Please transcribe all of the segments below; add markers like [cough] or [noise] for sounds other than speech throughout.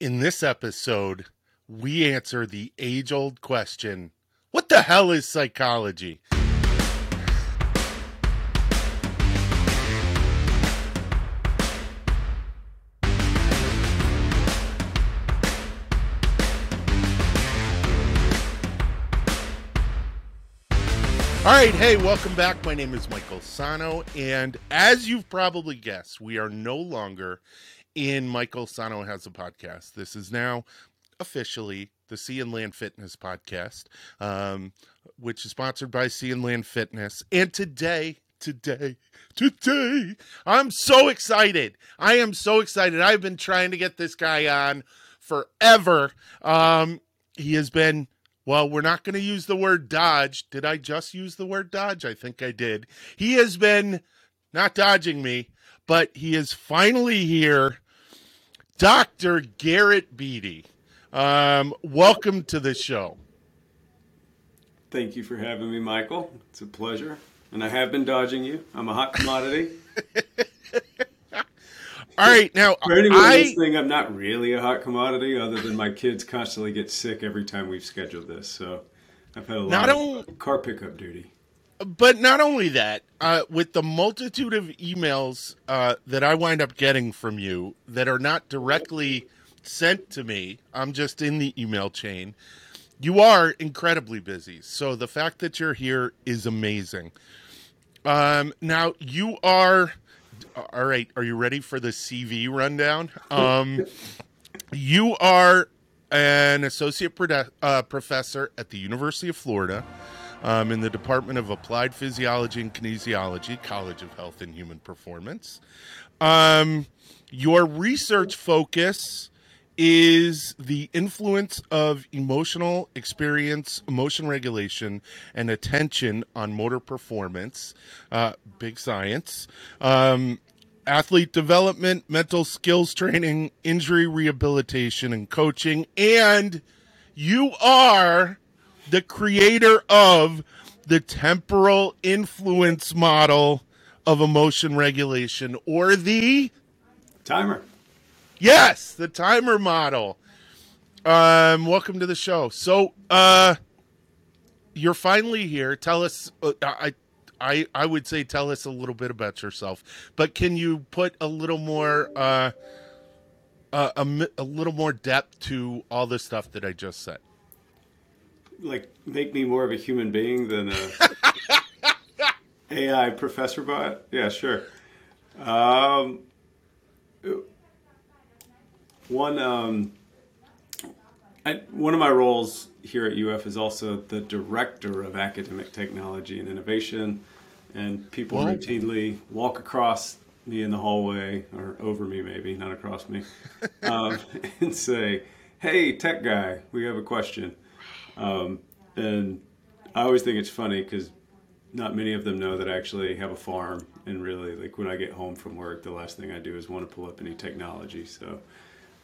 In this episode, we answer the age old question what the hell is psychology? All right, hey, welcome back. My name is Michael Sahno, and as you've probably guessed, we are no longer in Michael Sahno Has a Podcast. This is now officially the Sea and Land Fitness Podcast, um, which is sponsored by Sea and Land Fitness. And today, today, today, I'm so excited. I am so excited. I've been trying to get this guy on forever. Um, he has been well, we're not going to use the word dodge. Did I just use the word dodge? I think I did. He has been not dodging me, but he is finally here. Dr. Garrett Beatty. Um, welcome to the show. Thank you for having me, Michael. It's a pleasure. And I have been dodging you. I'm a hot commodity. [laughs] All right, now For anyone I listening, I'm not really a hot commodity, other than my kids constantly get sick every time we've scheduled this. So I've had a lot of car pickup duty. But not only that, uh, with the multitude of emails uh, that I wind up getting from you that are not directly sent to me, I'm just in the email chain. You are incredibly busy, so the fact that you're here is amazing. Um, now you are. All right, are you ready for the CV rundown? Um, you are an associate produ- uh, professor at the University of Florida um, in the Department of Applied Physiology and Kinesiology, College of Health and Human Performance. Um, your research focus is the influence of emotional experience, emotion regulation, and attention on motor performance. Uh, big science. Um, athlete development, mental skills training, injury rehabilitation, and coaching. And you are the creator of the temporal influence model of emotion regulation, or the Timer. Yes, the timer model. Um, welcome to the show. So, uh, you're finally here. Tell us. Uh, I, I, I would say tell us a little bit about yourself, but can you put a little more, uh, uh, a, a little more depth to all the stuff that I just said? Like, make me more of a human being than a [laughs] AI professor bot? Yeah, sure. Um, one, um, I, one of my roles here at UF is also the director of academic technology and innovation, and people Whoa. routinely walk across me in the hallway or over me, maybe not across me, [laughs] um, [laughs] and say, "Hey, tech guy, we have a question." Um, and I always think it's funny because not many of them know that I actually have a farm, and really, like when I get home from work, the last thing I do is want to pull up any technology. So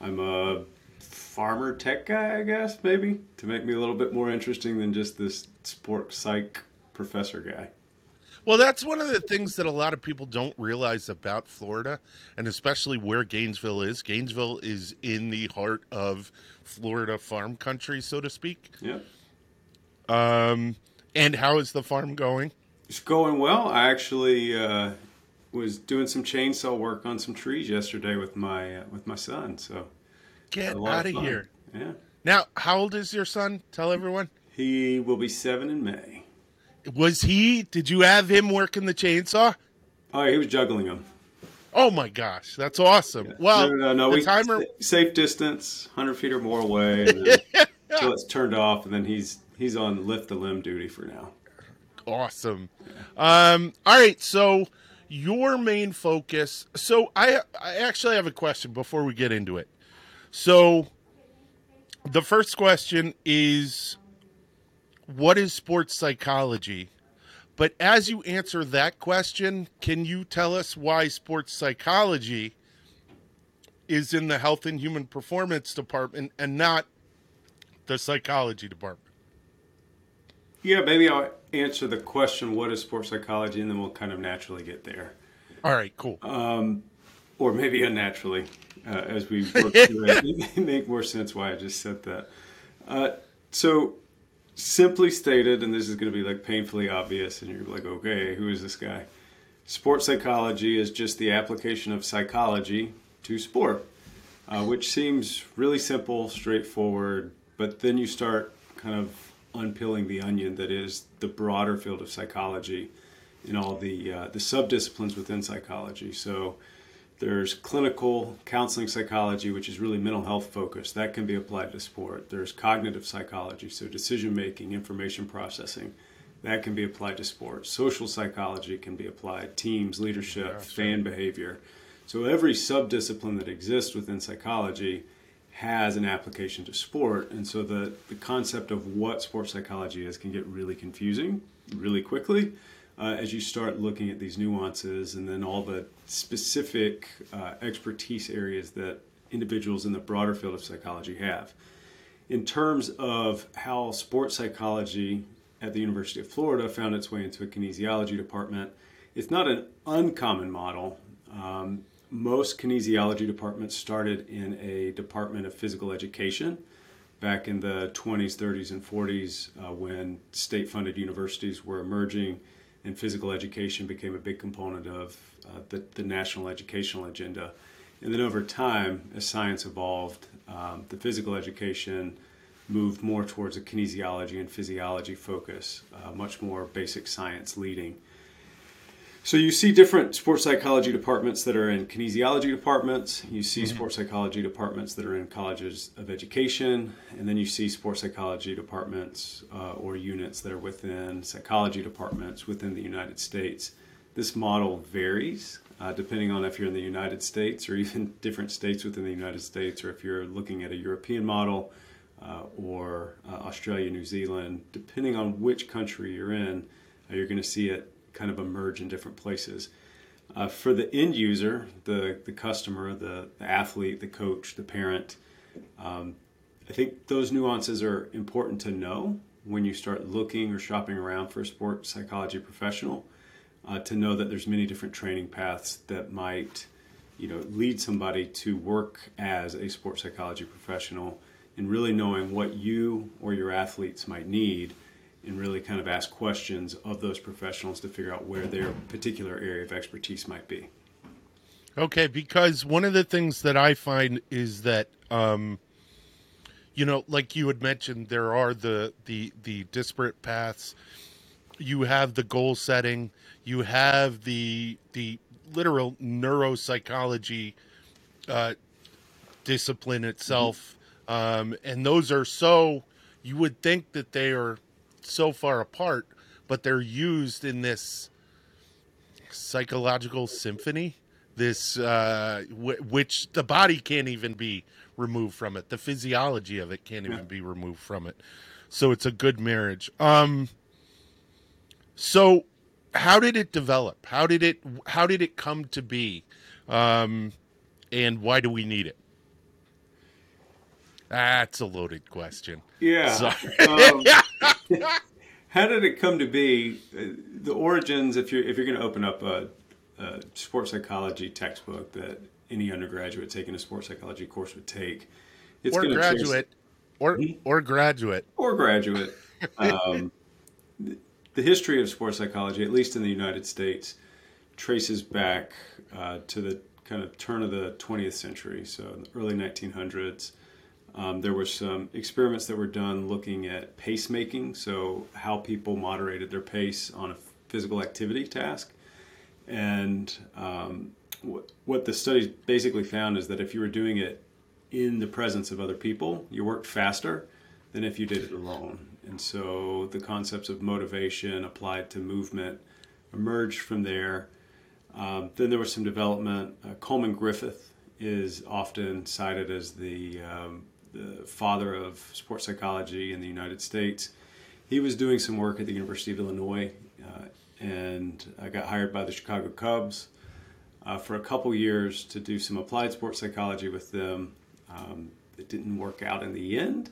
I'm a farmer tech guy, I guess, maybe, to make me a little bit more interesting than just this sport psych professor guy. Well, that's one of the things that a lot of people don't realize about Florida, and especially where Gainesville is. Gainesville is in the heart of Florida farm country, so to speak. Yeah. Um, and how is the farm going? It's going well. I actually uh, was doing some chainsaw work on some trees yesterday with my uh, with my son. So Get out of fun. here. Yeah, Now, how old is your son? Tell everyone. he will be seven in May. Was he, did you have him working the chainsaw? Oh, he was juggling them. Oh my gosh, that's awesome. Well, no, no, no. the we timer, safe distance, hundred feet or more away, and then, [laughs] until it's turned off, and then he's he's on lift the limb duty for now. awesome. Um, all right, so your main focus. So I, I actually have a question before we get into it. So the first question is, what is sports psychology? But as you answer that question, can you tell us why sports psychology is in the health and human performance department and not the psychology department? Yeah, maybe I'll answer the question, "What is sports psychology?" and then we'll kind of naturally get there, All right, cool. or maybe unnaturally. uh, as we work [laughs] through it. It may make more sense why I just said that. Uh, so, simply stated, and this is going to be like painfully obvious, and you're like, okay, who is this guy? Sports psychology is just the application of psychology to sport, uh, which seems really simple, straightforward, but then you start kind of unpeeling the onion that is the broader field of psychology and all the uh, the subdisciplines within psychology. So there's clinical counseling psychology, which is really mental health focused. That can be applied to sport. There's cognitive psychology, so decision making, information processing. That can be applied to sport. Social psychology can be applied, teams, leadership, yeah, sure. fan behavior. So every subdiscipline that exists within psychology has an application to sport. And so the, the concept of what sports psychology is can get really confusing really quickly uh, as you start looking at these nuances and then all the specific uh, expertise areas that individuals in the broader field of psychology have. In terms of how sports psychology at the University of Florida found its way into a kinesiology department, it's not an uncommon model. Um, most kinesiology departments started in a department of physical education back in the 20s, 30s, and 40s uh, when state funded universities were emerging and physical education became a big component of uh, the, the, national educational agenda. And then over time, as science evolved, um, the physical education moved more towards a kinesiology and physiology focus, uh, much more basic science leading. So you see different sports psychology departments that are in kinesiology departments. You see mm-hmm. sports psychology departments that are in colleges of education, and then you see sports psychology departments uh, or units that are within psychology departments within the United States. This model varies uh, depending on if you're in the United States or [laughs] even different states within the United States, or if you're looking at a European model uh, or uh, Australia, New Zealand. Depending on which country you're in, uh, you're going to see it kind of emerge in different places. Uh, for the end user, the, the customer, the, the athlete, the coach, the parent, um, I think those nuances are important to know when you start looking or shopping around for a sports psychology professional. Uh, to know that there's many different training paths that might, you know, lead somebody to work as a sports psychology professional, and really knowing what you or your athletes might need and really kind of ask questions of those professionals to figure out where their particular area of expertise might be. Okay, because one of the things that I find is that, um, you know, like you had mentioned, there are the the the disparate paths. You have the goal setting. You have the the literal neuropsychology uh, discipline itself, mm-hmm. um, and those are so. You would think that they are so far apart, but they're used in this psychological symphony. This uh, w- which the body can't even be removed from it. The physiology of it can't even yeah. be removed from it. So it's a good marriage. Um. So, how did it develop? How did it How did it come to be? Um, and why do we need it? That's a loaded question. Yeah. Um, [laughs] [laughs] how did it come to be? Uh, the origins. If you're if you're going to open up a, a, sports psychology textbook that any undergraduate taking a sports psychology course would take, it's or graduate, or hmm? or graduate, or graduate. [laughs] Um, the history of sports psychology, at least in the United States, traces back uh, to the kind of turn of the 20th century, so the early 1900s. Um, there were some experiments that were done looking at pacemaking, so how people moderated their pace on a physical activity task. And um, what, what the studies basically found is that if you were doing it in the presence of other people, you worked faster than if you did it alone. And so the concepts of motivation applied to movement emerged from there. Um, then there was some development. Uh, Coleman Griffith is often cited as the um, the father of sports psychology in the United States. He was doing some work at the University of Illinois, uh, and I got hired by the Chicago Cubs uh, for a couple years to do some applied sports psychology with them. Um, it didn't work out in the end.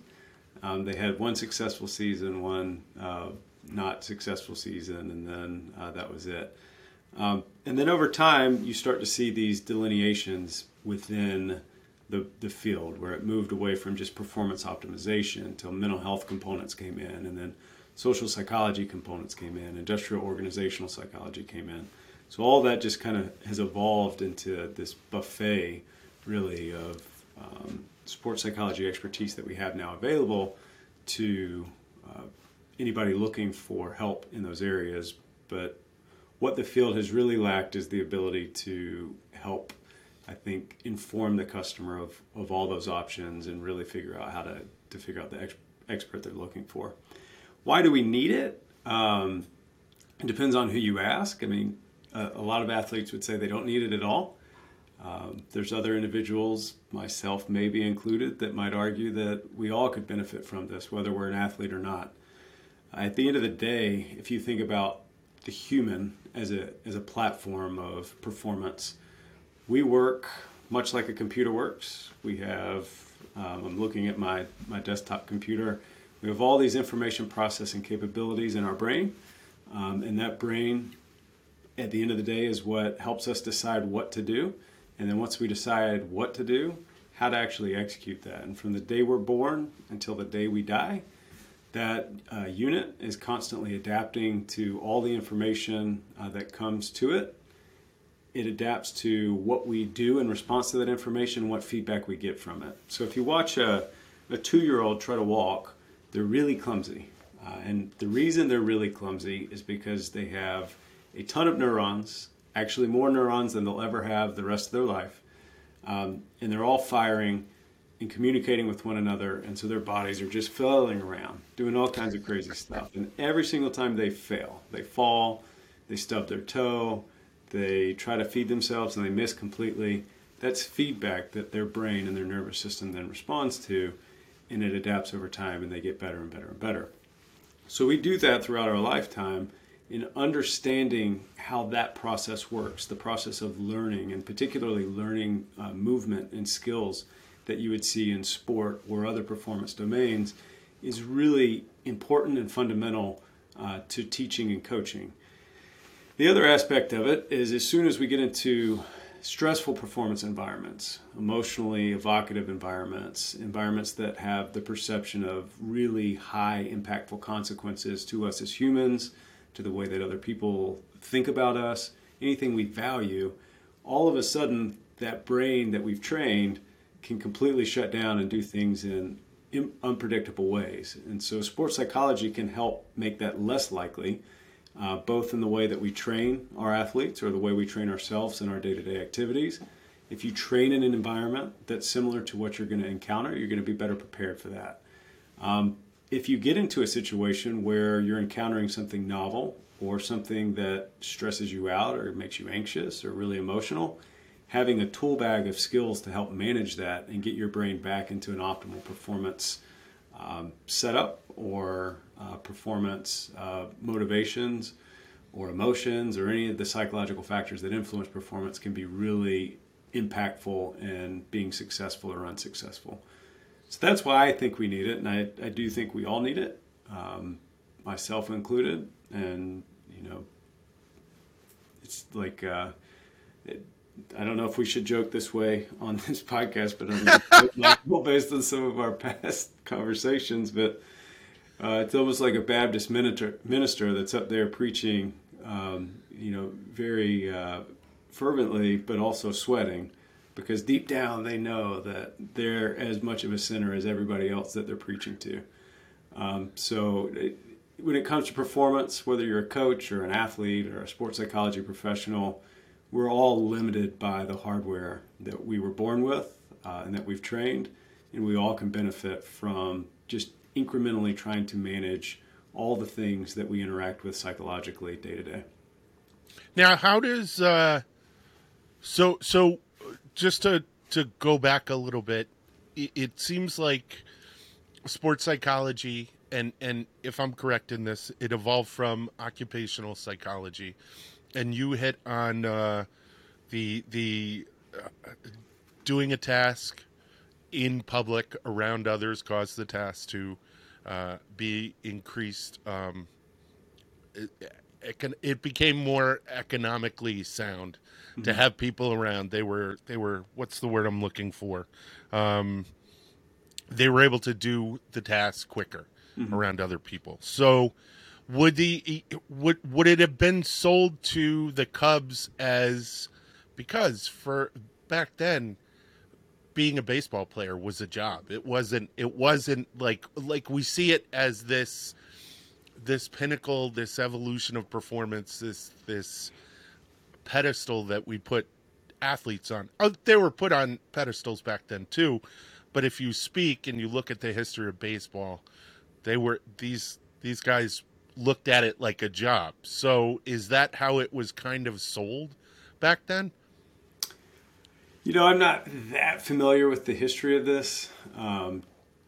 Um, they had one successful season, one uh, not successful season, and then uh, that was it. Um, and then over time, you start to see these delineations within the, the field, where it moved away from just performance optimization until mental health components came in, and then social psychology components came in, industrial organizational psychology came in. So all that just kind of has evolved into this buffet, really, of um, sports psychology expertise that we have now available to uh, anybody looking for help in those areas. But what the field has really lacked is the ability to help, I think, inform the customer of, of all those options and really figure out how to, to figure out the ex- expert they're looking for. Why do we need it? Um, it depends on who you ask. I mean, a, a, lot of athletes would say they don't need it at all. Um, there's other individuals, myself maybe included, that might argue that we all could benefit from this, whether we're an athlete or not. At the end of the day, if you think about the human as a, as a platform of performance, we work much like a computer works. We have, um, I'm looking at my, my desktop computer, we have all these information processing capabilities in our brain, um, and that brain, at the end of the day, is what helps us decide what to do. And then once we decide what to do, how to actually execute that. And from the day we're born until the day we die, that uh, unit is constantly adapting to all the information uh, that comes to it. It adapts to what we do in response to that information, what feedback we get from it. So if you watch a, a two year old try to walk, they're really clumsy. Uh, and the reason they're really clumsy is because they have a ton of neurons, actually more neurons than they'll ever have the rest of their life. Um, and they're all firing and communicating with one another. And so their bodies are just flailing around, doing all kinds of crazy stuff. And every single time they fail, they fall, they stub their toe, they try to feed themselves and they miss completely. That's feedback that their brain and their nervous system then responds to and it adapts over time and they get better and better and better. So we do that throughout our lifetime in understanding how that process works, the process of learning, and particularly learning uh, movement and skills that you would see in sport or other performance domains, is really important and fundamental uh, to teaching and coaching. The other aspect of it is as soon as we get into stressful performance environments, emotionally evocative environments, environments that have the perception of really high impactful consequences to us as humans, to the way that other people think about us, anything we value, all of a sudden that brain that we've trained can completely shut down and do things in unpredictable ways. And so sports psychology can help make that less likely uh, both in the way that we train our athletes or the way we train ourselves in our day to day activities. If you train in an environment that's similar to what you're going to encounter, you're going to be better prepared for that. Um, if you get into a situation where you're encountering something novel or something that stresses you out or makes you anxious or really emotional, having a tool bag of skills to help manage that and get your brain back into an optimal performance um, setup or uh, performance uh, motivations or emotions or any of the psychological factors that influence performance can be really impactful in being successful or unsuccessful. So that's why I think we need it, and I, I do think we all need it, um, myself included. And you know, it's like uh, it, I don't know if we should joke this way on this [laughs] podcast, but I'm [laughs] based on some of our past conversations. But uh, it's almost like a Baptist minister, minister that's up there preaching, um, you know, very uh, fervently, but also sweating, because deep down they know that they're as much of a sinner as everybody else that they're preaching to. Um, so. It, when it comes to performance, whether you're a coach or an athlete or a sports psychology professional, we're all limited by the hardware that we were born with uh, and that we've trained, and we all can benefit from just incrementally trying to manage all the things that we interact with psychologically day to day. Now, how does uh, so so just to to go back a little bit, it, it seems like sports psychology and and if I'm correct in this, it evolved from occupational psychology and you hit on uh, the the uh, doing a task in public around others cause the task to uh, be increased um, it became more economically sound mm-hmm. to have people around. They were they were what's the word I'm looking for? Um, they were able to do the task quicker mm-hmm. around other people. So would the would would it have been sold to the Cubs as because for back then being a baseball player was a job. It wasn't it wasn't like like we see it as this this pinnacle, this evolution of performance, this this pedestal that we put athletes on. Oh, they were put on pedestals back then too, but if you speak and you look at the history of baseball, they were these these guys looked at it like a job. So is that how it was kind of sold back then? You know, I'm not that familiar with the history of this um,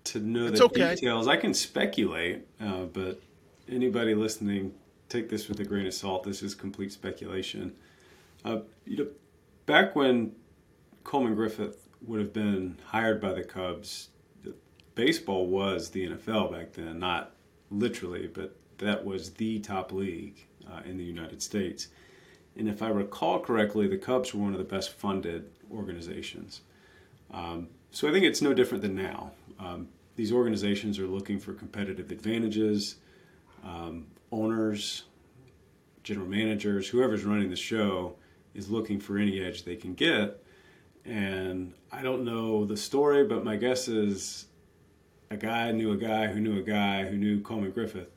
to know it's the okay. details. I can speculate, uh, but anybody listening, take this with a grain of salt. This is complete speculation. Uh, you know, back when Coleman Griffith would have been hired by the Cubs, baseball was the NFL back then, not literally, but that was the top league uh, in the United States. And if I recall correctly, the Cubs were one of the best funded organizations. Um, so I think it's no different than now. Um, these organizations are looking for competitive advantages. Um, owners, general managers, whoever's running the show is looking for any edge they can get. And I don't know the story, but my guess is a guy knew a guy who knew a guy who knew Coleman Griffith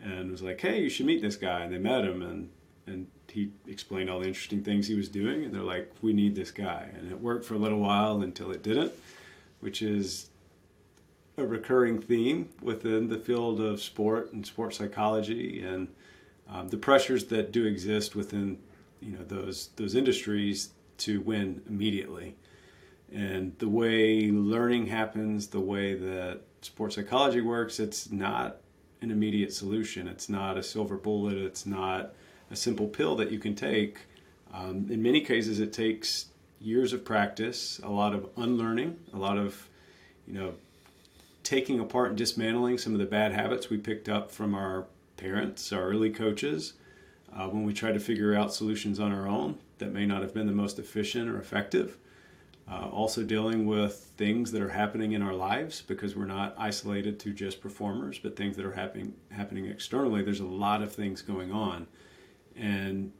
and was like, "Hey, you should meet this guy." And they met him, and and he explained all the interesting things he was doing, and they're like, "We need this guy." And it worked for a little while until it didn't, which is a recurring theme within the field of sport and sports psychology, and um, the pressures that do exist within you know those those industries to win immediately. And the way learning happens, the way that sports psychology works, it's not an immediate solution. It's not a silver bullet. It's not a simple pill that you can take. Um, in many cases, it takes years of practice, a lot of unlearning, a lot of, you know, taking apart and dismantling some of the bad habits we picked up from our parents, our early coaches, uh, when we tried to figure out solutions on our own that may not have been the most efficient or effective. Uh, also dealing with things that are happening in our lives because we're not isolated to just performers, but things that are happening happening externally. There's a lot of things going on, and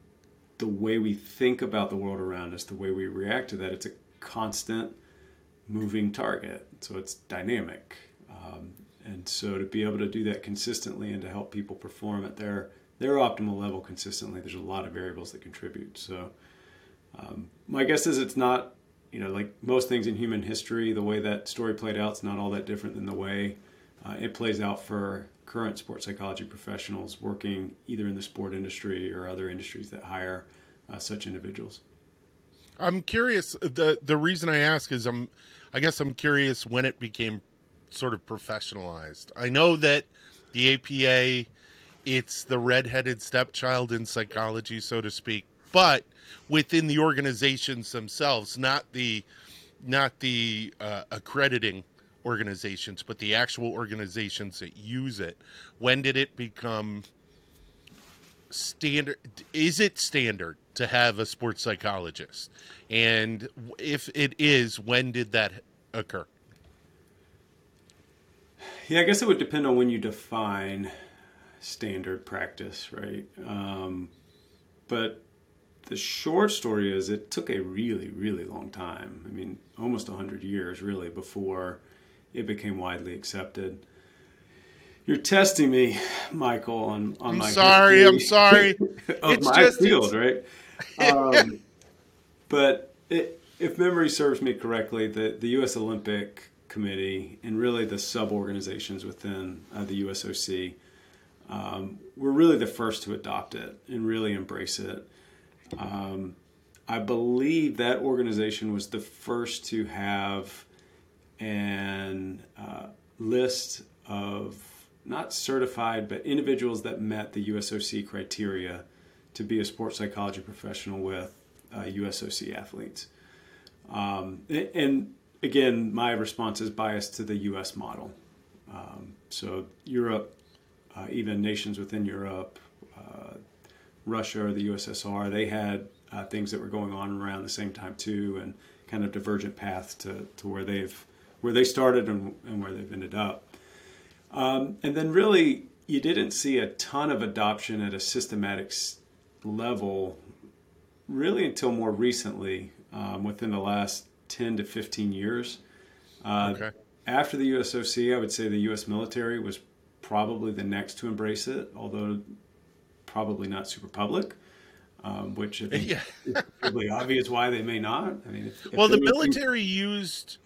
the way we think about the world around us, the way we react to that, it's a constant moving target. So it's dynamic, um, and so to be able to do that consistently and to help people perform at their their optimal level consistently, there's a lot of variables that contribute. So. Um, my guess is it's not you know, like most things in human history, the way that story played out is not all that different than the way uh, it plays out for current sports psychology professionals working either in the sport industry or other industries that hire uh, such individuals. I'm curious. the The reason I ask is I'm, I guess I'm curious when it became sort of professionalized. I know that the APA, it's the redheaded stepchild in psychology, so to speak, but within the organizations themselves, not the not the uh, accrediting organizations, but the actual organizations that use it. When did it become standard? Is it standard to have a sports psychologist? And if it is, when did that occur? Yeah, I guess it would depend on when you define standard practice, right? Um, but the short story is it took a really, really long time. I mean, almost 100 years, really, before it became widely accepted. You're testing me, Michael, on, on I'm my sorry, I'm sorry. [laughs] of it's my just, field, right? [laughs] Um, but it, if memory serves me correctly, the, the U.S. Olympic Committee and really the sub organizations within uh, the USOC um, were really the first to adopt it and really embrace it. Um, I believe that organization was the first to have an uh, list of not certified, but individuals that met the USOC criteria to be a sports psychology professional with uh, USOC athletes. Um, and again, my response is biased to the US model. Um, so, Europe, uh, even nations within Europe, uh, Russia or the USSR, they had uh, things that were going on around the same time too, and kind of divergent paths to, to where they've where they started and, and where they've ended up. Um, and then really, you didn't see a ton of adoption at a systematic level really until more recently, um, within the last 10 to 15 years. Uh, okay. After the USOC, I would say the US military was probably the next to embrace it, although probably not super public. Um, which I think [laughs] yeah. is probably obvious why they may not. I mean, if, if well, the military used.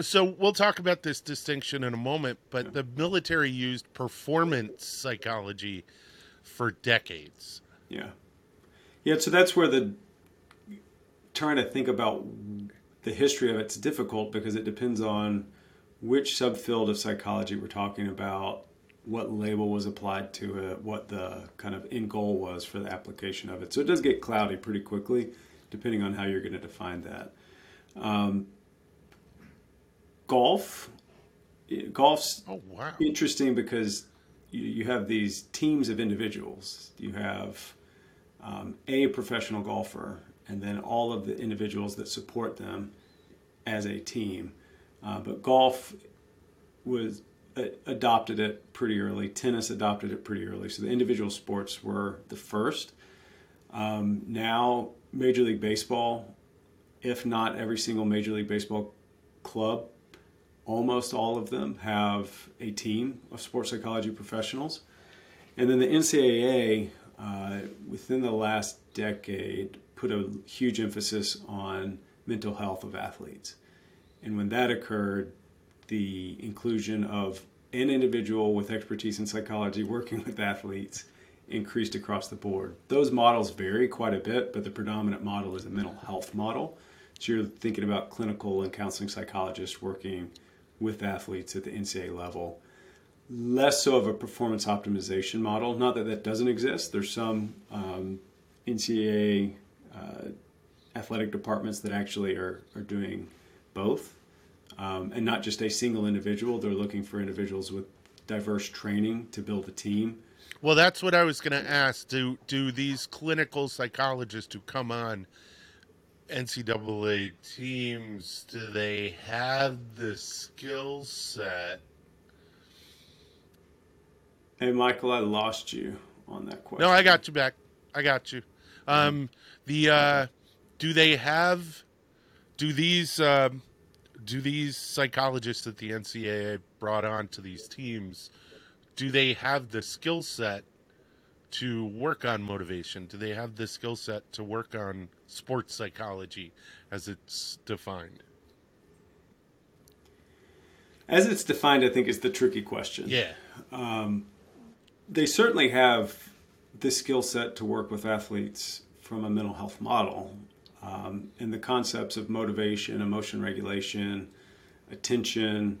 So we'll talk about this distinction in a moment, but the military used performance psychology for decades. Yeah, yeah. So that's where the trying to think about the history of it's difficult because it depends on which subfield of psychology we're talking about what label was applied to it, what the kind of end goal was for the application of it. So it does get cloudy pretty quickly, depending on how you're going to define that. Um, golf, golf's oh, wow. interesting because you, you, have these teams of individuals. You have um, a professional golfer, and then all of the individuals that support them as a team. Uh, but golf was adopted it pretty early. Tennis adopted it pretty early. So the individual sports were the first. Um, now, Major League Baseball, if not every single Major League Baseball club, almost all of them have a team of sports psychology professionals. And then the NCAA, uh, within the last decade, put a huge emphasis on mental health of athletes. And when that occurred, the inclusion of an individual with expertise in psychology working with athletes increased across the board. Those models vary quite a bit, but the predominant model is a mental health model. So you're thinking about clinical and counseling psychologists working with athletes at the NCAA level. Less so of a performance optimization model. Not that that doesn't exist. There's some um, NCAA uh, athletic departments that actually are, are doing both um, and not just a single individual. They're looking for individuals with diverse training to build a team. Well, that's what I was going to ask. Do do these clinical psychologists who come on NCAA teams do they have the skill set? Hey, Michael, I lost you on that question. No, I got you back. I got you. Um, the uh, do they have? Do these? Um, do these psychologists that the NCAA brought on to these teams, do they have the skill set to work on motivation? Do they have the skill set to work on sports psychology as it's defined? As it's defined, I think is the tricky question. Yeah. Um, they certainly have the skill set to work with athletes from a mental health model um, and the concepts of motivation, emotion regulation, attention,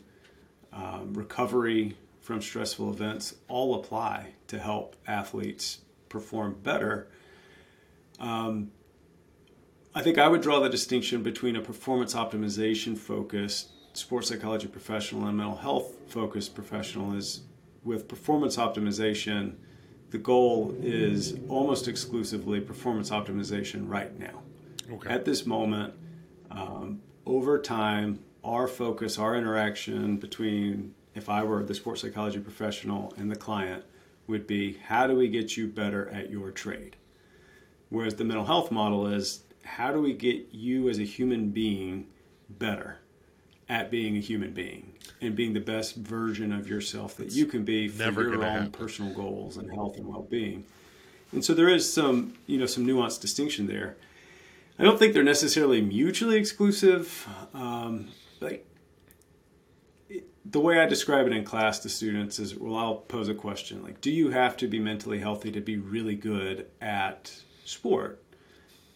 um, recovery from stressful events all apply to help athletes perform better. Um, I think I would draw the distinction between a performance optimization focused sports psychology professional and mental health focused professional is with performance optimization, the goal is almost exclusively performance optimization right now okay. at this moment. Um, over time, our focus, our interaction between if I were the sports psychology professional and the client would be how do we get you better at your trade? Whereas the mental health model is how do we get you as a human being better at being a human being and being the best version of yourself that you can be for your own happen. personal goals and health and well-being. And so there is some, you know, some nuanced distinction there. I don't think they're necessarily mutually exclusive. Um, like the way I describe it in class to students is, well, I'll pose a question like, do you have to be mentally healthy to be really good at sport?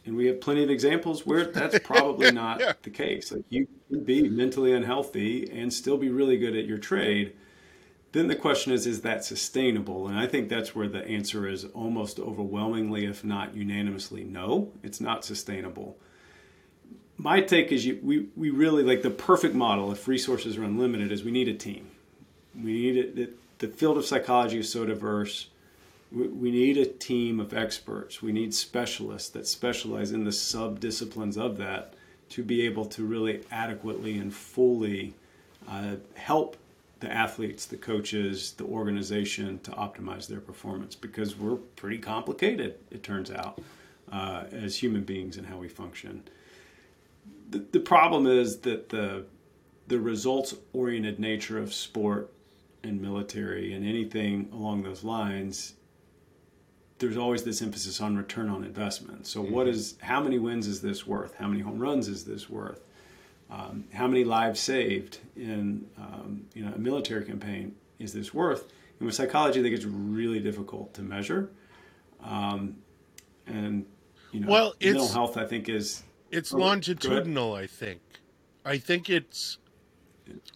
And we have plenty of examples where that's [laughs] probably not yeah. the case. Like you can be mentally unhealthy and still be really good at your trade then the question is, is that sustainable? And I think that's where the answer is almost overwhelmingly, if not unanimously, no, it's not sustainable. My take is you, we, we really like the perfect model, if resources are unlimited, is we need a team. We need it. The field of psychology is so diverse. We, we need a team of experts. We need specialists that specialize in the sub disciplines of that to be able to really adequately and fully uh, help the athletes, the coaches, the organization to optimize their performance because we're pretty complicated, it turns out, uh, as human beings and how we function. The, the problem is that the, the results oriented nature of sport and military and anything along those lines there's always this emphasis on return on investment. So, mm-hmm. what is how many wins is this worth? How many home runs is this worth? Um, how many lives saved in um, you know a military campaign is this worth? And with psychology, I think it's really difficult to measure. Um, and you know, well, mental health, I think, is it's oh, longitudinal. I think, I think it's.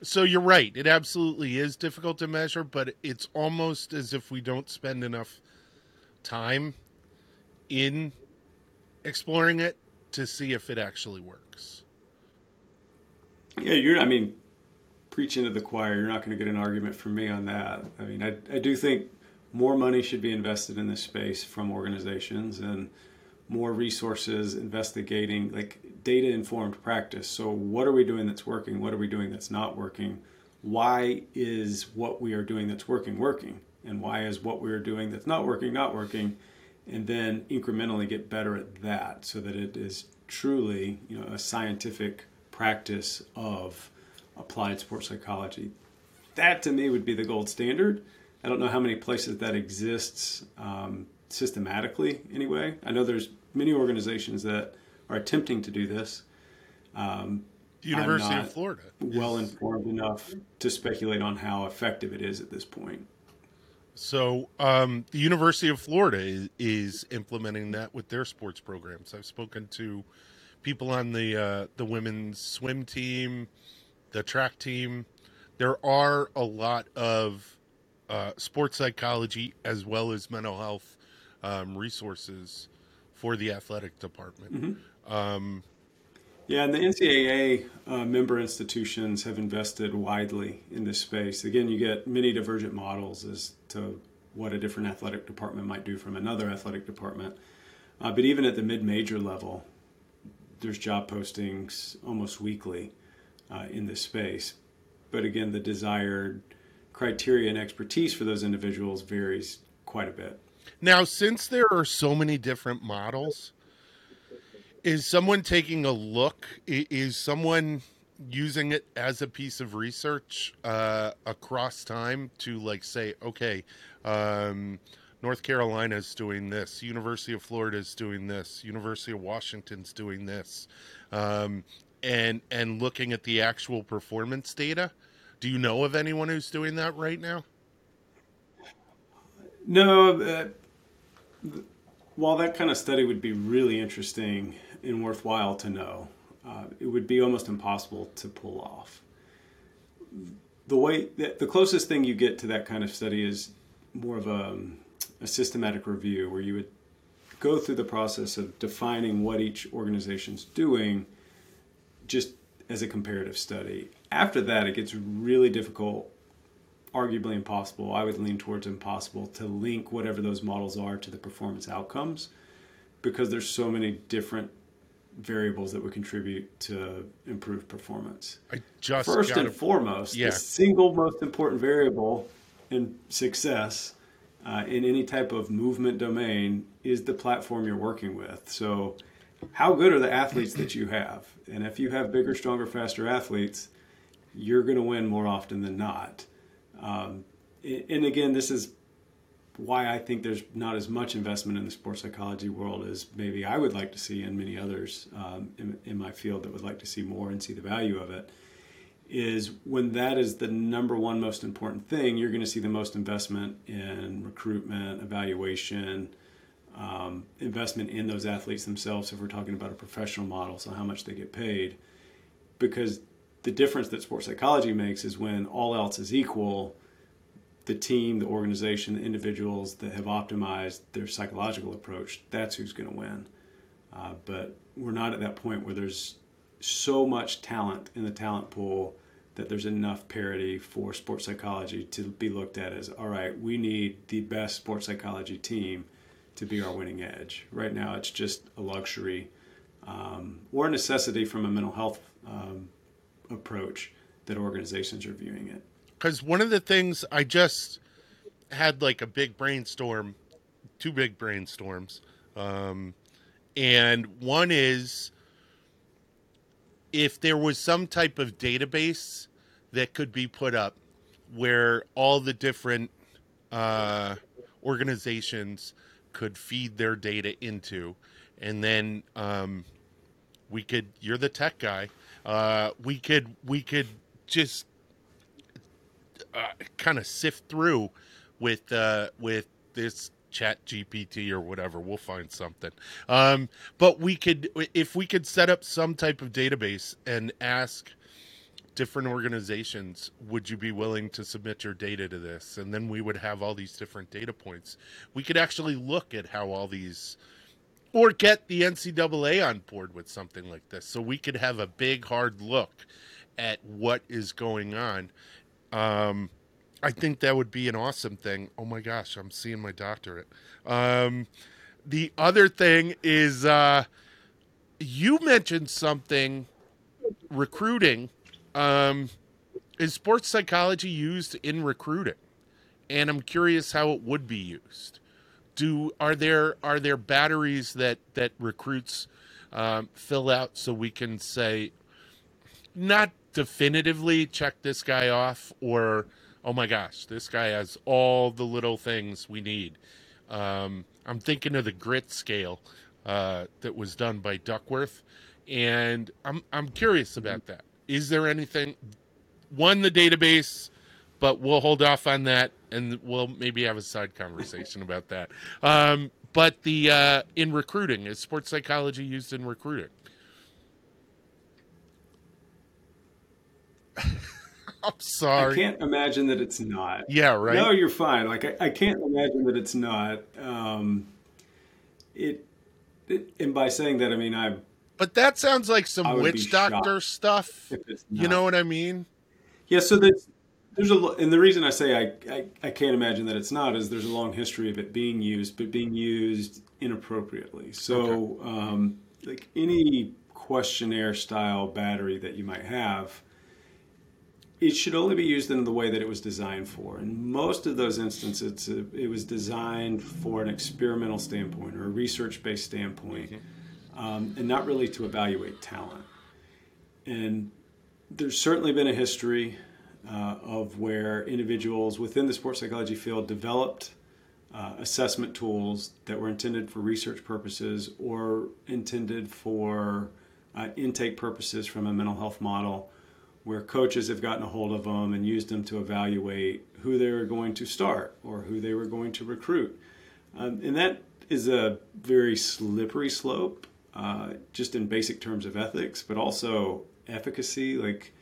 So you're right. It absolutely is difficult to measure, but it's almost as if we don't spend enough time in exploring it to see if it actually works. Yeah, you're. I mean, preaching to the choir. You're not going to get an argument from me on that. I mean, I, I do think more money should be invested in this space from organizations and more resources investigating like data informed practice. So, what are we doing that's working? What are we doing that's not working? Why is what we are doing that's working working? And why is what we are doing that's not working not working? And then incrementally get better at that so that it is truly you know, a scientific practice of applied sports psychology. That to me would be the gold standard. I don't know how many places that exists um, systematically anyway. I know there's many organizations that are attempting to do this. Um, University of Florida. Well informed enough to speculate on how effective it is at this point. So um, the University of Florida is, is, implementing that with their sports programs. I've spoken to people on the uh, the women's swim team, the track team. There are a lot of uh, sports psychology as well as mental health um, resources for the athletic department. Mm-hmm. Um, yeah, and the NCAA uh, member institutions have invested widely in this space. Again, you get many divergent models as to what a different athletic department might do from another athletic department. Uh, but even at the mid major level, there's job postings almost weekly uh, in this space. But again, the desired criteria and expertise for those individuals varies quite a bit. Now, since there are so many different models, is someone taking a look? Is someone using it as a piece of research uh, across time to like say, okay, um, North Carolina is doing this, University of Florida is doing this, University of Washington's doing this, um, and and looking at the actual performance data. Do you know of anyone who's doing that right now? No. Uh, while that kind of study would be really interesting and worthwhile to know, uh, it would be almost impossible to pull off. The way the closest thing you get to that kind of study is more of a, a systematic review where you would go through the process of defining what each organization's doing just as a comparative study. After that, it gets really difficult, arguably impossible. I would lean towards impossible to link whatever those models are to the performance outcomes because there's so many different variables that would contribute to improved performance. First and foremost, yeah. the single most important variable in success uh, in any type of movement domain is the platform you're working with. So, how good are the athletes that you have? And if you have bigger, stronger, faster athletes, you're going to win more often than not. Um, and again, this is why I think there's not as much investment in the sports psychology world as maybe I would like to see, and many others um, in, in, my field that would like to see more and see the value of it. Is when that is the number one most important thing, you're going to see the most investment in recruitment, evaluation, um, investment in those athletes themselves. If we're talking about a professional model, so how much they get paid, because the difference that sports psychology makes is when all else is equal the team, the organization, the individuals that have optimized their psychological approach, that's who's going to win. Uh, but we're not at that point where there's so much talent in the talent pool that there's enough parity for sports psychology to be looked at as all right, we need the best sports psychology team to be our winning edge. Right now, it's just a luxury um, or a necessity from a mental health um, approach that organizations are viewing it. Because one of the things I just had like a big brainstorm, two big brainstorms, um, and one is if there was some type of database that could be put up where all the different uh, organizations could feed their data into, and then um, we could. You're the tech guy. Uh, we could. We could just uh, kind of sift through with uh, with this chat gpt or whatever. We'll find something. Um, but we could if we could set up some type of database and ask different organizations would you be willing to submit your data to this? And then we would have all these different data points. We could actually look at how all these or get the ncaa on board with something like this so we could have a big hard look at what is going on um, I think that would be an awesome thing. Oh my gosh, I'm seeing my doctorate. Um, the other thing is, uh, you mentioned something recruiting. Um, is sports psychology used in recruiting? And I'm curious how it would be used. Do are there are there batteries that that recruits um, fill out so we can say not definitively check this guy off or oh my gosh, this guy has all the little things we need. Um, I'm thinking of the grit scale uh, that was done by Duckworth, and I'm I'm curious about that. Is there anything? One, the database, but we'll hold off on that, and we'll maybe have a side conversation about that. Um, but the uh, in recruiting, is sports psychology used in recruiting? [laughs] I'm sorry. I can't imagine that it's not. Yeah, right. No, you're fine. Like I, I can't imagine that it's not. Um, it, it, and by saying that, I mean I. But that sounds like some witch doctor stuff. You know what I mean? Yeah. So there's there's a and the reason I say I, I I can't imagine that it's not is there's a long history of it being used, but being used inappropriately. So okay. um, like any questionnaire style battery that you might have it should only be used in the way that it was designed for. In most of those instances, it was designed for an experimental standpoint or a research based standpoint, um, and not really to evaluate talent. And there's certainly been a history uh, of where individuals within the sports psychology field developed uh, assessment tools that were intended for research purposes or intended for uh, intake purposes from a mental health model where coaches have gotten a hold of them and used them to evaluate who they were going to start or who they were going to recruit. Um, and that is a very slippery slope, uh, just in basic terms of ethics, but also efficacy. Like,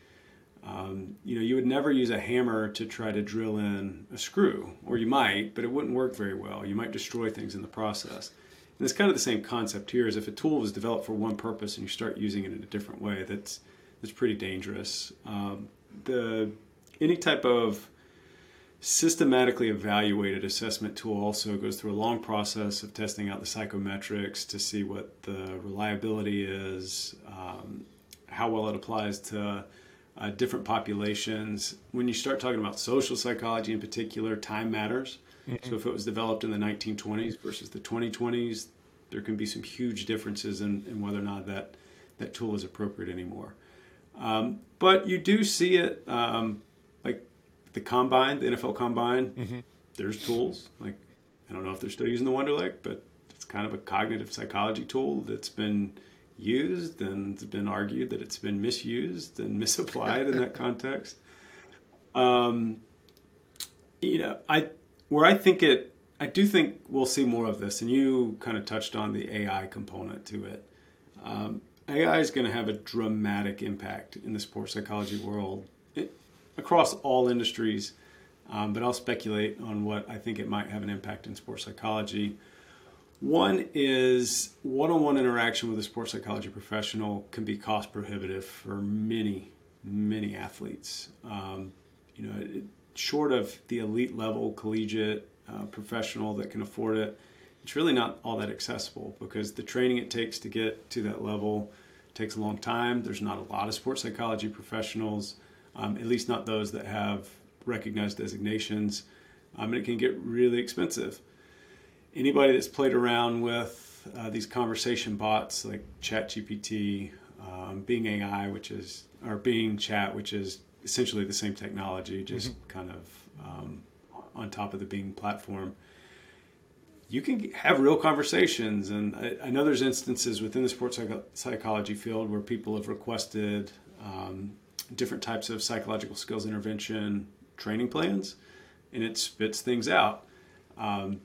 um, you know, you would never use a hammer to try to drill in a screw, or you might, but it wouldn't work very well. You might destroy things in the process. And it's kind of the same concept here: is if a tool was developed for one purpose and you start using it in a different way, that's is pretty dangerous. Um, the any type of systematically evaluated assessment tool also goes through a long process of testing out the psychometrics to see what the reliability is, um, how well it applies to uh, different populations. When you start talking about social psychology in particular, time matters. Mm-hmm. So if it was developed in the 1920s versus the 2020s, there can be some huge differences in, in whether or not that, that tool is appropriate anymore. Um, but you do see it um, like the combine, the NFL combine. Mm-hmm. There's tools like I don't know if they're still using the Wonderlic, but it's kind of a cognitive psychology tool that's been used and it's been argued that it's been misused and misapplied in that [laughs] context. Um, you know, I where I think it, I do think we'll see more of this, and you kind of touched on the AI component to it. Um, AI is going to have a dramatic impact in the sports psychology world it, across all industries, um, but I'll speculate on what I think it might have an impact in sports psychology. One is one on one interaction with a sports psychology professional can be cost prohibitive for many many athletes. Um, you know, it, short of the elite level collegiate uh, professional that can afford it, it's really not all that accessible because the training it takes to get to that level takes a long time. There's not a lot of sports psychology professionals, um, at least not those that have recognized designations, um, and it can get really expensive. Anybody that's played around with uh, these conversation bots like ChatGPT, um, Bing AI, which is or Bing Chat, which is essentially the same technology, just mm-hmm. kind of um, on top of the Bing platform. You can have real conversations, and I, I know there's instances within the sports psych- psychology field where people have requested um, different types of psychological skills intervention training plans, and it spits things out. Um,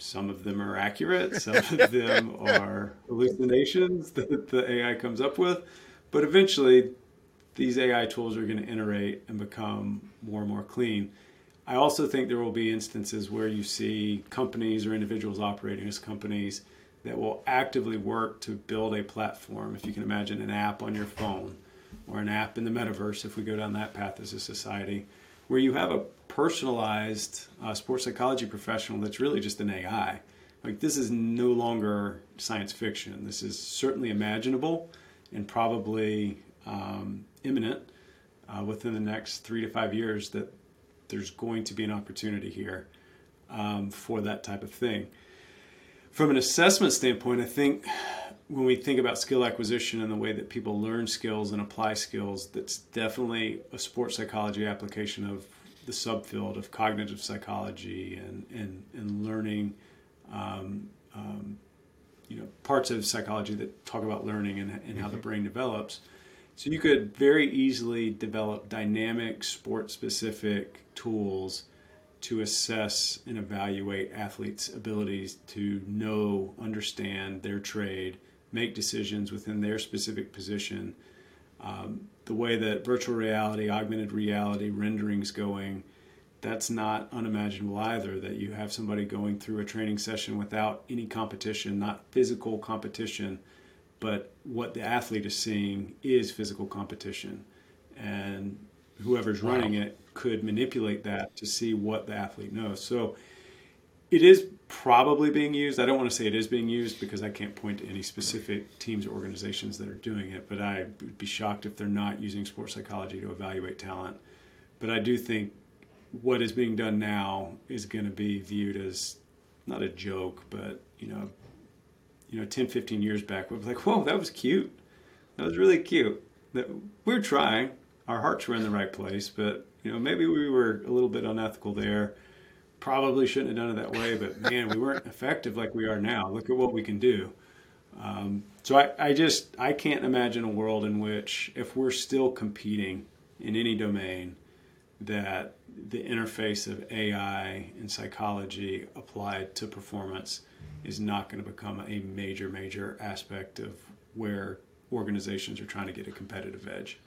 some of them are accurate, some of [laughs] them are hallucinations that the AI comes up with, but eventually these AI tools are going to iterate and become more and more clean. I also think there will be instances where you see companies or individuals operating as companies that will actively work to build a platform. If you can imagine an app on your phone or an app in the metaverse, if we go down that path as a society, where you have a personalized uh, sports psychology professional that's really just an AI. Like this is no longer science fiction. This is certainly imaginable and probably um, imminent uh, within the next three to five years that there's going to be an opportunity here um, for that type of thing. From an assessment standpoint, I think when we think about skill acquisition and the way that people learn skills and apply skills, that's definitely a sports psychology application of the subfield of cognitive psychology and, and, and learning um, um, you know parts of psychology that talk about learning and, and mm-hmm. how the mm-hmm. brain develops so you could very easily develop dynamic sport specific tools to assess and evaluate athletes' abilities to know, understand their trade, make decisions within their specific position. Um, the way that virtual reality, augmented reality, renderings going, that's not unimaginable either. That you have somebody going through a training session without any competition, not physical competition, but what the athlete is seeing is physical competition. And whoever's wow. running it could manipulate that to see what the athlete knows. So it is probably being used. I don't want to say it is being used because I can't point to any specific teams or organizations that are doing it, but I would be shocked if they're not using sports psychology to evaluate talent. But I do think what is being done now is going to be viewed as not a joke, but you know, you know 10 15 years back we was like whoa that was cute that was really cute that we're trying our hearts were in the right place but you know maybe we were a little bit unethical there probably shouldn't have done it that way but man we weren't effective like we are now look at what we can do um, so I, I just i can't imagine a world in which if we're still competing in any domain that the interface of ai and psychology applied to performance is not going to become a major, major aspect of where organizations are trying to get a competitive edge.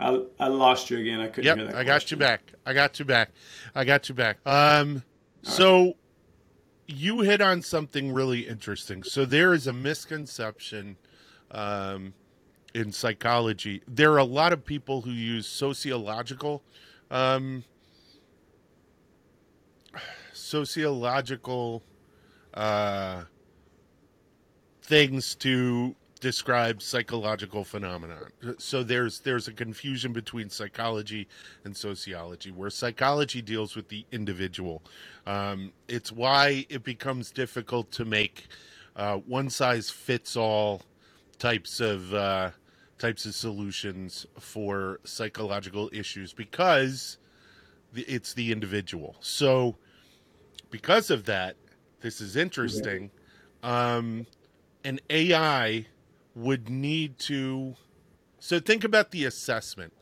I, I lost you again. I couldn't yep, hear that. I got you back. I got you back. I got you back. Um, so right. you hit on something really interesting. So there is a misconception um, in psychology, there are a lot of people who use sociological um, sociological uh, things to describe psychological phenomenon. So there's there's a confusion between psychology and sociology, where psychology deals with the individual. Um, it's why it becomes difficult to make uh, one size fits all types of uh, types of solutions for psychological issues because it's the individual. So, because of that, this is interesting. Um, an AI would need to. So, think about the assessment.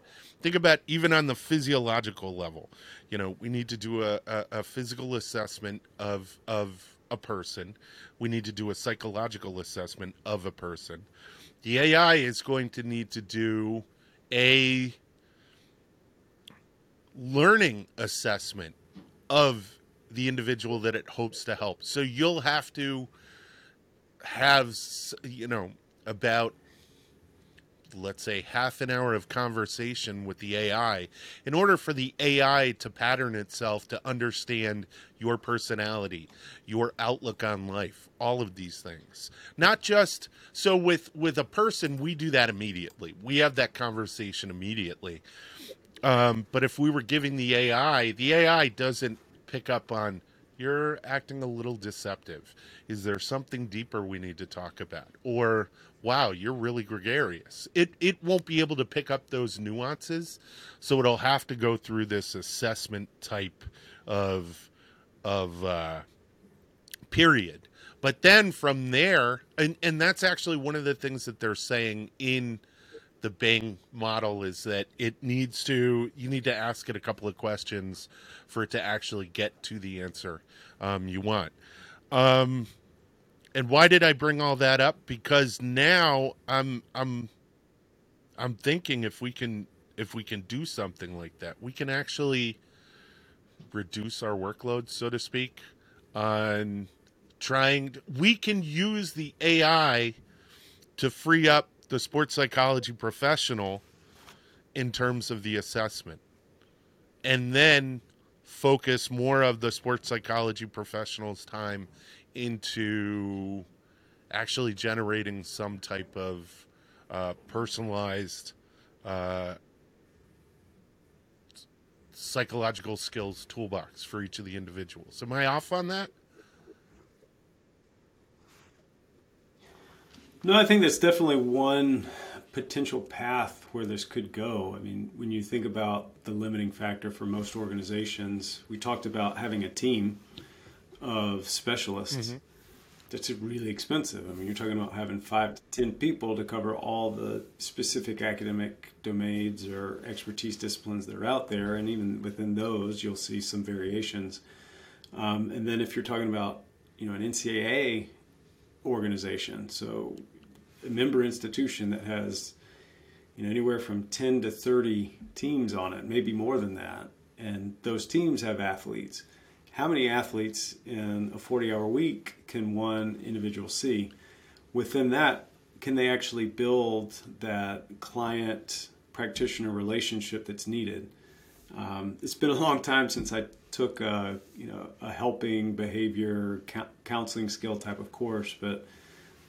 Think about even on the physiological level. You know, we need to do a, a, a physical assessment of of a person. We need to do a psychological assessment of a person the AI is going to need to do a learning assessment of the individual that it hopes to help. So you'll have to have you know about let's say half an hour of conversation with the AI in order for the AI to pattern itself to understand your personality, your outlook on life, all of these things. Not just so with with a person we do that immediately. We have that conversation immediately. Um, but if we were giving the AI, the AI doesn't pick up on you're acting a little deceptive. Is there something deeper we need to talk about? Or wow, you're really gregarious. It it won't be able to pick up those nuances, so it'll have to go through this assessment type of of uh, period. But then from there, and and that's actually one of the things that they're saying in the Bing model is that it needs to you need to ask it a couple of questions for it to actually get to the answer um, you want. Um, and why did I bring all that up? Because now I'm I'm I'm thinking if we can if we can do something like that, we can actually reduce our workload, so to speak, on trying. We can use the AI to free up the sports psychology professional in terms of the assessment, and then focus more of the sports psychology professional's time into actually generating some type of uh, personalized uh, psychological skills toolbox for each of the individuals. Am I off on that? No, I think that's definitely one potential path where this could go. I mean, when you think about the limiting factor for most organizations, we talked about having a team of specialists. Mm-hmm. That's really expensive. I mean, you're talking about having five to 10 people to cover all the specific academic domains or expertise disciplines that are out there. And even within those, you'll see some variations. Um, and then if you're talking about, you know, an NCAA organization, so a member institution that has, you know, anywhere from 10 to 30 teams on it, maybe more than that. And those teams have athletes how many athletes in a 40 hour week can one individual see? Within that, can they actually build that client practitioner relationship that's needed? Um, it's been a long time since I took a, you know, a helping behavior counseling skill type of course, but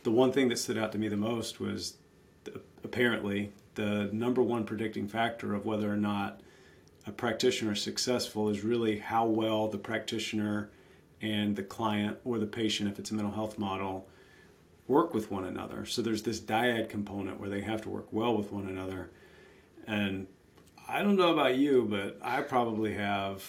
the one thing that stood out to me the most was apparently the number one predicting factor of whether or not a practitioner successful is really how well the practitioner and the client or the patient, if it's a mental health model, work with one another. So there's this dyad component where they have to work well with one another. And I don't know about you, but I probably have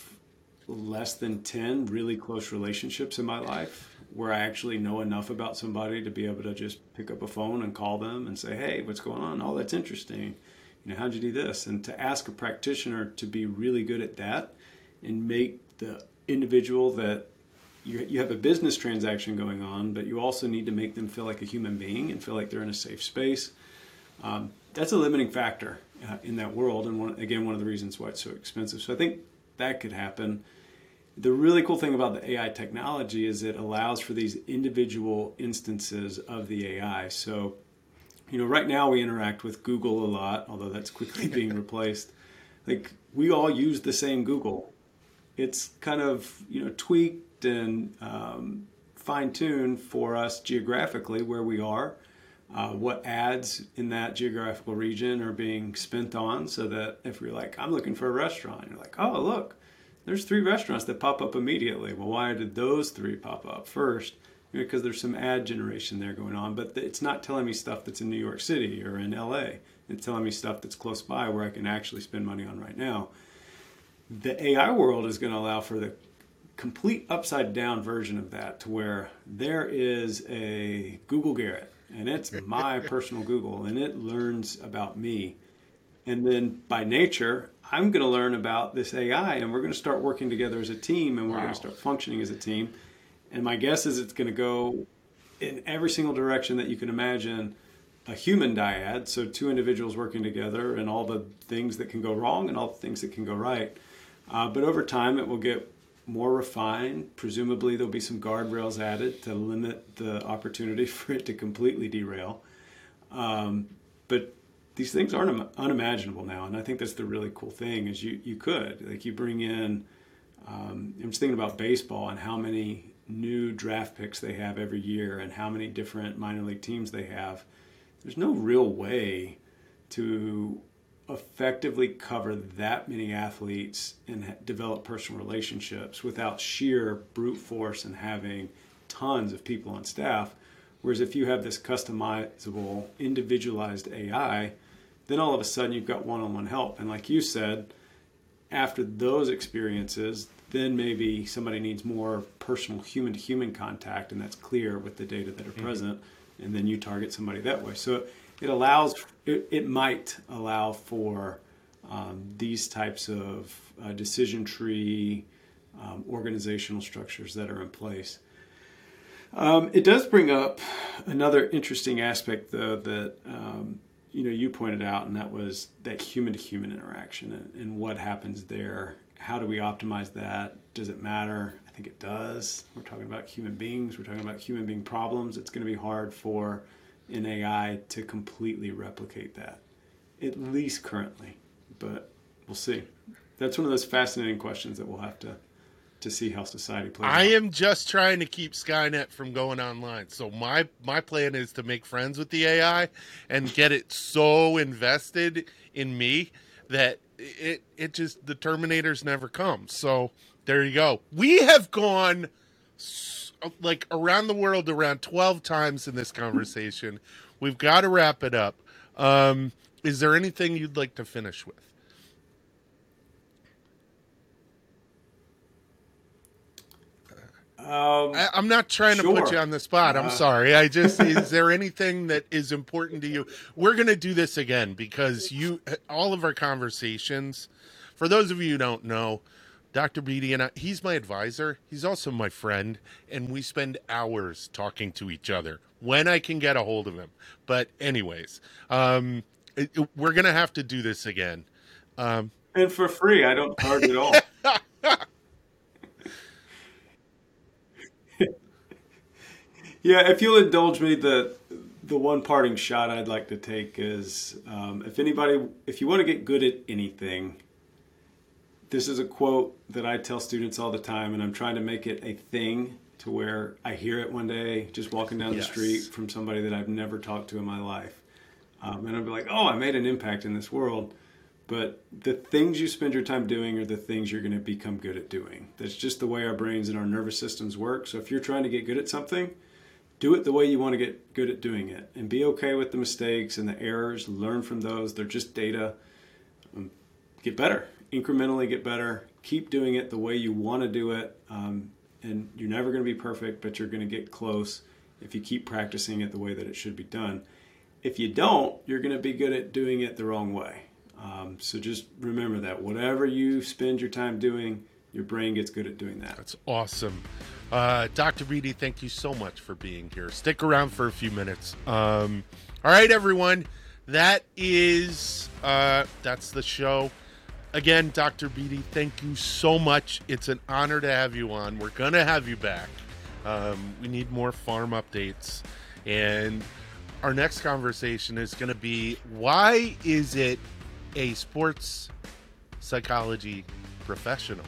less than 10 really close relationships in my life where I actually know enough about somebody to be able to just pick up a phone and call them and say, hey, what's going on? Oh, that's interesting you know, how'd you do this? And to ask a practitioner to be really good at that and make the individual that you, you have a business transaction going on, but you also need to make them feel like a human being and feel like they're in a safe space. Um, that's a limiting factor uh, in that world, and one, again, one of the reasons why it's so expensive. So I think that could happen. The really cool thing about the AI technology is it allows for these individual instances of the AI. So you know, right now we interact with Google a lot, although that's quickly [laughs] being replaced. Like we all use the same Google. It's kind of you know tweaked and um, fine tuned for us geographically where we are, uh, what ads in that geographical region are being spent on, so that if you're like, I'm looking for a restaurant, you're like, oh look, there's three restaurants that pop up immediately. Well, why did those three pop up first? Because there's some ad generation there going on, but it's not telling me stuff that's in New York City or in LA. It's telling me stuff that's close by where I can actually spend money on right now. The AI world is going to allow for the complete upside down version of that to where there is a Google Garrett and it's [laughs] my personal Google and it learns about me. And then by nature, I'm going to learn about this AI and we're going to start working together as a team and we're wow. going to start functioning as a team and my guess is it's going to go in every single direction that you can imagine a human dyad, so two individuals working together and all the things that can go wrong and all the things that can go right. Uh, but over time, it will get more refined. Presumably, there'll be some guardrails added to limit the opportunity [laughs] for it to completely derail. Um, but these things aren't unimaginable now, and I think that's the really cool thing is you you could like you bring in. Um, I'm just thinking about baseball and how many new draft picks they have every year and how many different minor league teams they have. There's no real way to effectively cover that many athletes and develop personal relationships without sheer brute force and having tons of people on staff. Whereas if you have this customizable, individualized AI, then all of a sudden you've got one on one help. And like you said, after those experiences, then maybe somebody needs more personal human to human contact, and that's clear with the data that are mm-hmm. present. And then you target somebody that way. So it allows it, it might allow for um, these types of uh, decision tree um, organizational structures that are in place. Um, it does bring up another interesting aspect, though, that um, you know you pointed out, and that was that human to human interaction and, and what happens there. How do we optimize that? Does it matter? I think it does. We're talking about human beings. We're talking about human being problems. It's going to be hard for an AI to completely replicate that, at least currently. But we'll see. That's one of those fascinating questions that we'll have to to see how society plays. I out. am just trying to keep Skynet from going online. So my my plan is to make friends with the AI and get it so invested in me that it it just the Terminators never come. So there you go. We have gone. Like around the world around 12 times in this conversation. We've got to wrap it up. Um, is there anything you'd like to finish with? Um, I, am not trying sure. to put you on the spot. I'm uh, sorry. I just is [laughs] there anything that is important to you? We're going to do this again because you all of our conversations. For those of you who don't know, Dr. Beatty and I, he's my advisor. He's also my friend, and we spend hours talking to each other when I can get a hold of him. But, anyways, um, it, it, we're going to have to do this again. Um, and for free. I don't charge at all. [laughs] yeah, if you'll indulge me, the the one parting shot I'd like to take is um, if anybody, if you want to get good at anything, this is a quote that I tell students all the time, and I'm trying to make it a thing to where I hear it one day just walking down yes. the street from somebody that I've never talked to in my life. Um, and I'll be like, oh, I made an impact in this world. But the things you spend your time doing are the things you're going to become good at doing. That's just the way our brains and our nervous systems work. So if you're trying to get good at something, do it the way you want to get good at doing it and be okay with the mistakes and the errors. Learn from those. They're just data. Um, get better incrementally get better. Keep doing it the way you want to do it. Um, and you're never going to be perfect, but you're going to get close if you keep practicing it the way that it should be done. If you don't, you're going to be good at doing it the wrong way. Um, so just remember that whatever you spend your time doing, your brain gets good at doing that. That's awesome. Uh, Dr. Beatty, thank you so much for being here. Stick around for a few minutes. Um, all right, everyone. That is uh, that's the show again, Dr. Beatty, thank you so much. It's an honor to have you on. We're to have you back. Um, we need more farm updates. And our next conversation is to be why is it a sports psychology professional?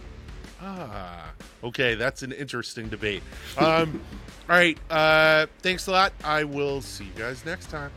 Ah, okay, that's an interesting debate. Um, [laughs] all right, uh, thanks a lot. I will see you guys next time.